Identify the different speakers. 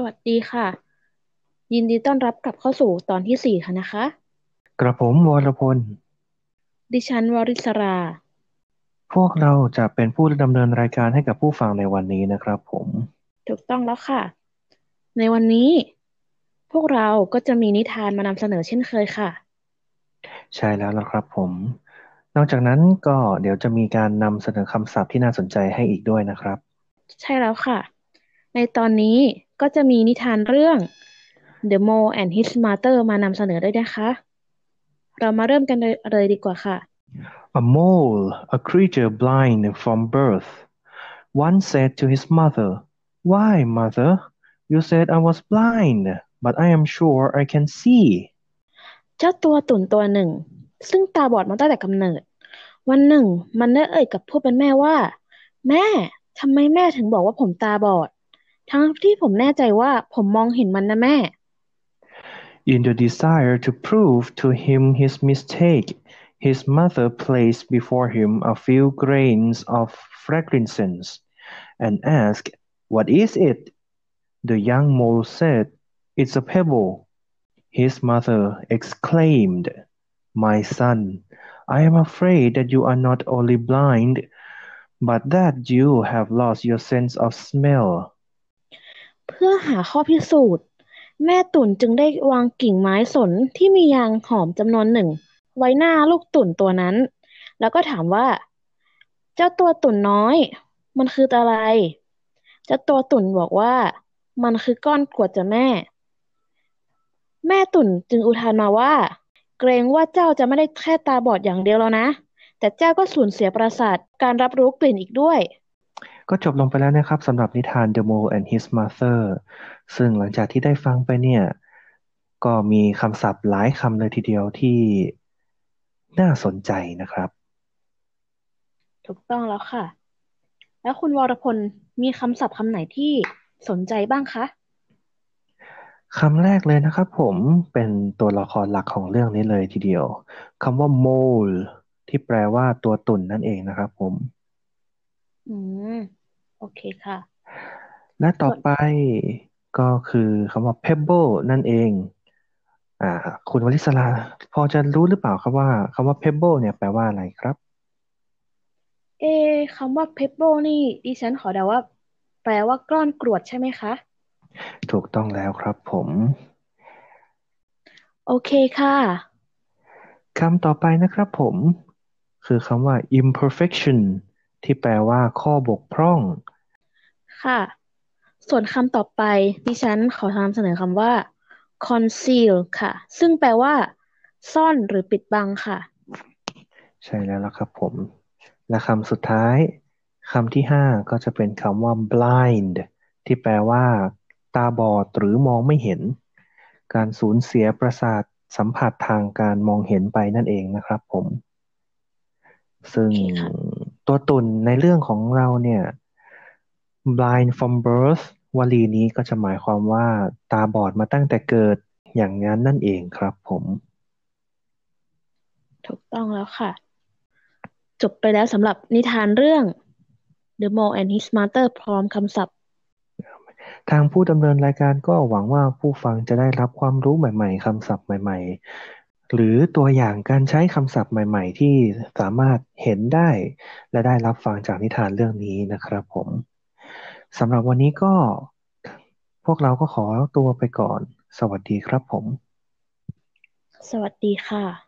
Speaker 1: สวัสดีค่ะ ยินดีต้อนรับกลับเข้าสู่ตอนที่สี่ค่ะนะคะ
Speaker 2: กระผมวรพล
Speaker 1: ดิฉันวริศรา
Speaker 2: พวกเราจะเป็นผู้ดำเนินรายการให้กับผู้ฟังในวันนี้นะครับผม
Speaker 1: ถูกต้องแล้วค่ะ ในวันนี้ พวกเราก็จะมีนิทานมานำเสนอเช่นเคยค่ะ
Speaker 2: ใช่แล้วนะครับผม นอกจากนั้นก็เดี๋ยวจะมีการนำเสนอคำศัพท์ที่น่าสนใจให้อีกด้วยนะครับ
Speaker 1: ใช่แล้วค่ะ ในตอนนี้ ก็จะมีนิทานเรื่อง The Mole and His Mother มานำเสนอด้วยนะคะ เรามาเริ่มกันเลยเลยดีกว่าค่ะ
Speaker 2: A mole, a creature blind from birth, once said to his mother, Why, mother, you said I was blind, but I am sure I can see.
Speaker 1: เจ้าตัวตุ่นตัวหนึ่ง ซึ่งตาบอดมาตั้งแต่กำเนิด วันหนึ่ง มันได้เอ่ยกับผู้เป็นแม่ว่า แม่ทำไมแม่ถึงบอกว่าผมตาบอด ทั้งที่ผมแน่ใจว่าผมมองเห็นมันนะแม่
Speaker 2: In the desire to prove to him his mistake, his mother placed before him a few grains of frankincense and asked, What is it? The young mole said, It's a pebble. His mother exclaimed, My son, I am afraid that you are not only blind, but that you have lost your sense of smell.
Speaker 1: เพื่อหาข้อพิสูจน์ แม่ตุ่นจึงได้วางกิ่งไม้สนที่มียางหอมจำนวนหนึ่ง ไว้หน้าลูกตุ่นตัวนั้น แล้วก็ถามว่า เจ้าตัวตุ่นน้อย มันคืออะไร เจ้าตัวตุ่นบอกว่า มันคือก้อนกรวดจ้ะแม่ แม่ตุ่นจึงอุทานมาว่า เกรงว่าเจ้าจะไม่ได้แค่ตาบอดอย่างเดียวแล้วนะ แต่เจ้าก็สูญเสียประสาทการรับรู้กลิ่นอีกด้วย
Speaker 2: ก็จบลงไปแล้วนะครับสำหรับนิทาน The Mole and His Mother ซึ่งหลังจากที่ได้ฟังไปเนี่ย ก็มีคำศัพท์หลายคำเลยทีเดียวที่น่าสนใจนะครับ
Speaker 1: ถูกต้องแล้วค่ะ แล้วคุณวรพลมีคำศัพท์คำไหนที่สนใจบ้างคะ
Speaker 2: คำแรกเลยนะครับผมเป็นตัวละครหลักของเรื่องนี้เลยทีเดียวคำว่า mole ที่แปลว่าตัวตุ่นนั่นเองนะครับผม
Speaker 1: อืม โอเคค่ะ
Speaker 2: และต่อไปก็คือคำว่า pebble นั่นเอง อ่า คุณวลิศราพอจะรู้หรือเปล่าครับว่าคำว่า pebble เนี่ยแปลว่าอะไรครับ
Speaker 1: เอะคำว่า pebble นี่ดิฉันขอเดาว่า แปลว่า ก้อนกรวดใช่ไหมคะ
Speaker 2: ถูกต้องแล้วครับผม
Speaker 1: โอเคค่ะ
Speaker 2: คำต่อไปนะครับผม คือคำว่า imperfection ที่แปลว่าข้อบกพร่อง
Speaker 1: ค่ะ ส่วนคำต่อไป ดิฉันขอนำเสนอคำว่า conceal ค่ะ ซึ่งแปลว่า ซ่อนหรือปิดบังค่ะ
Speaker 2: ใช่แล้วล่ะครับผม และคำสุดท้ายคำที่ห้าก็จะเป็นคำว่า blind ที่แปลว่า ตาบอดหรือมองไม่เห็น การสูญเสียประสาทสัมผัสทางการมองเห็นไปนั่นเองนะครับผม ซึ่ง
Speaker 1: โอเคค่ะ
Speaker 2: ตัวตุ่นในเรื่องของเราเนี่ย blind from birth วลีนี้ก็จะหมายความว่าตาบอดมาตั้งแต่เกิดอย่างนั้นนั่นเองครับผม
Speaker 1: ถูกต้องแล้วค่ะ จบไปแล้วสำหรับนิทานเรื่อง The Mole and His Mother พร้อมคำศัพท์
Speaker 2: ทางผู้ดำเนินรายการก็หวังว่าผู้ฟังจะได้รับความรู้ใหม่ ๆคำศัพท์ใหม่ ๆ หรือตัวอย่างการใช้คำศัพท์ใหม่ ๆ ที่สามารถเห็นได้ และได้รับฟังจากนิทานเรื่องนี้นะครับผมสำหรับวันนี้ก็พวกเราก็ขอตัวไปก่อน สวัสดีครับผม
Speaker 1: สวัสดีค่ะ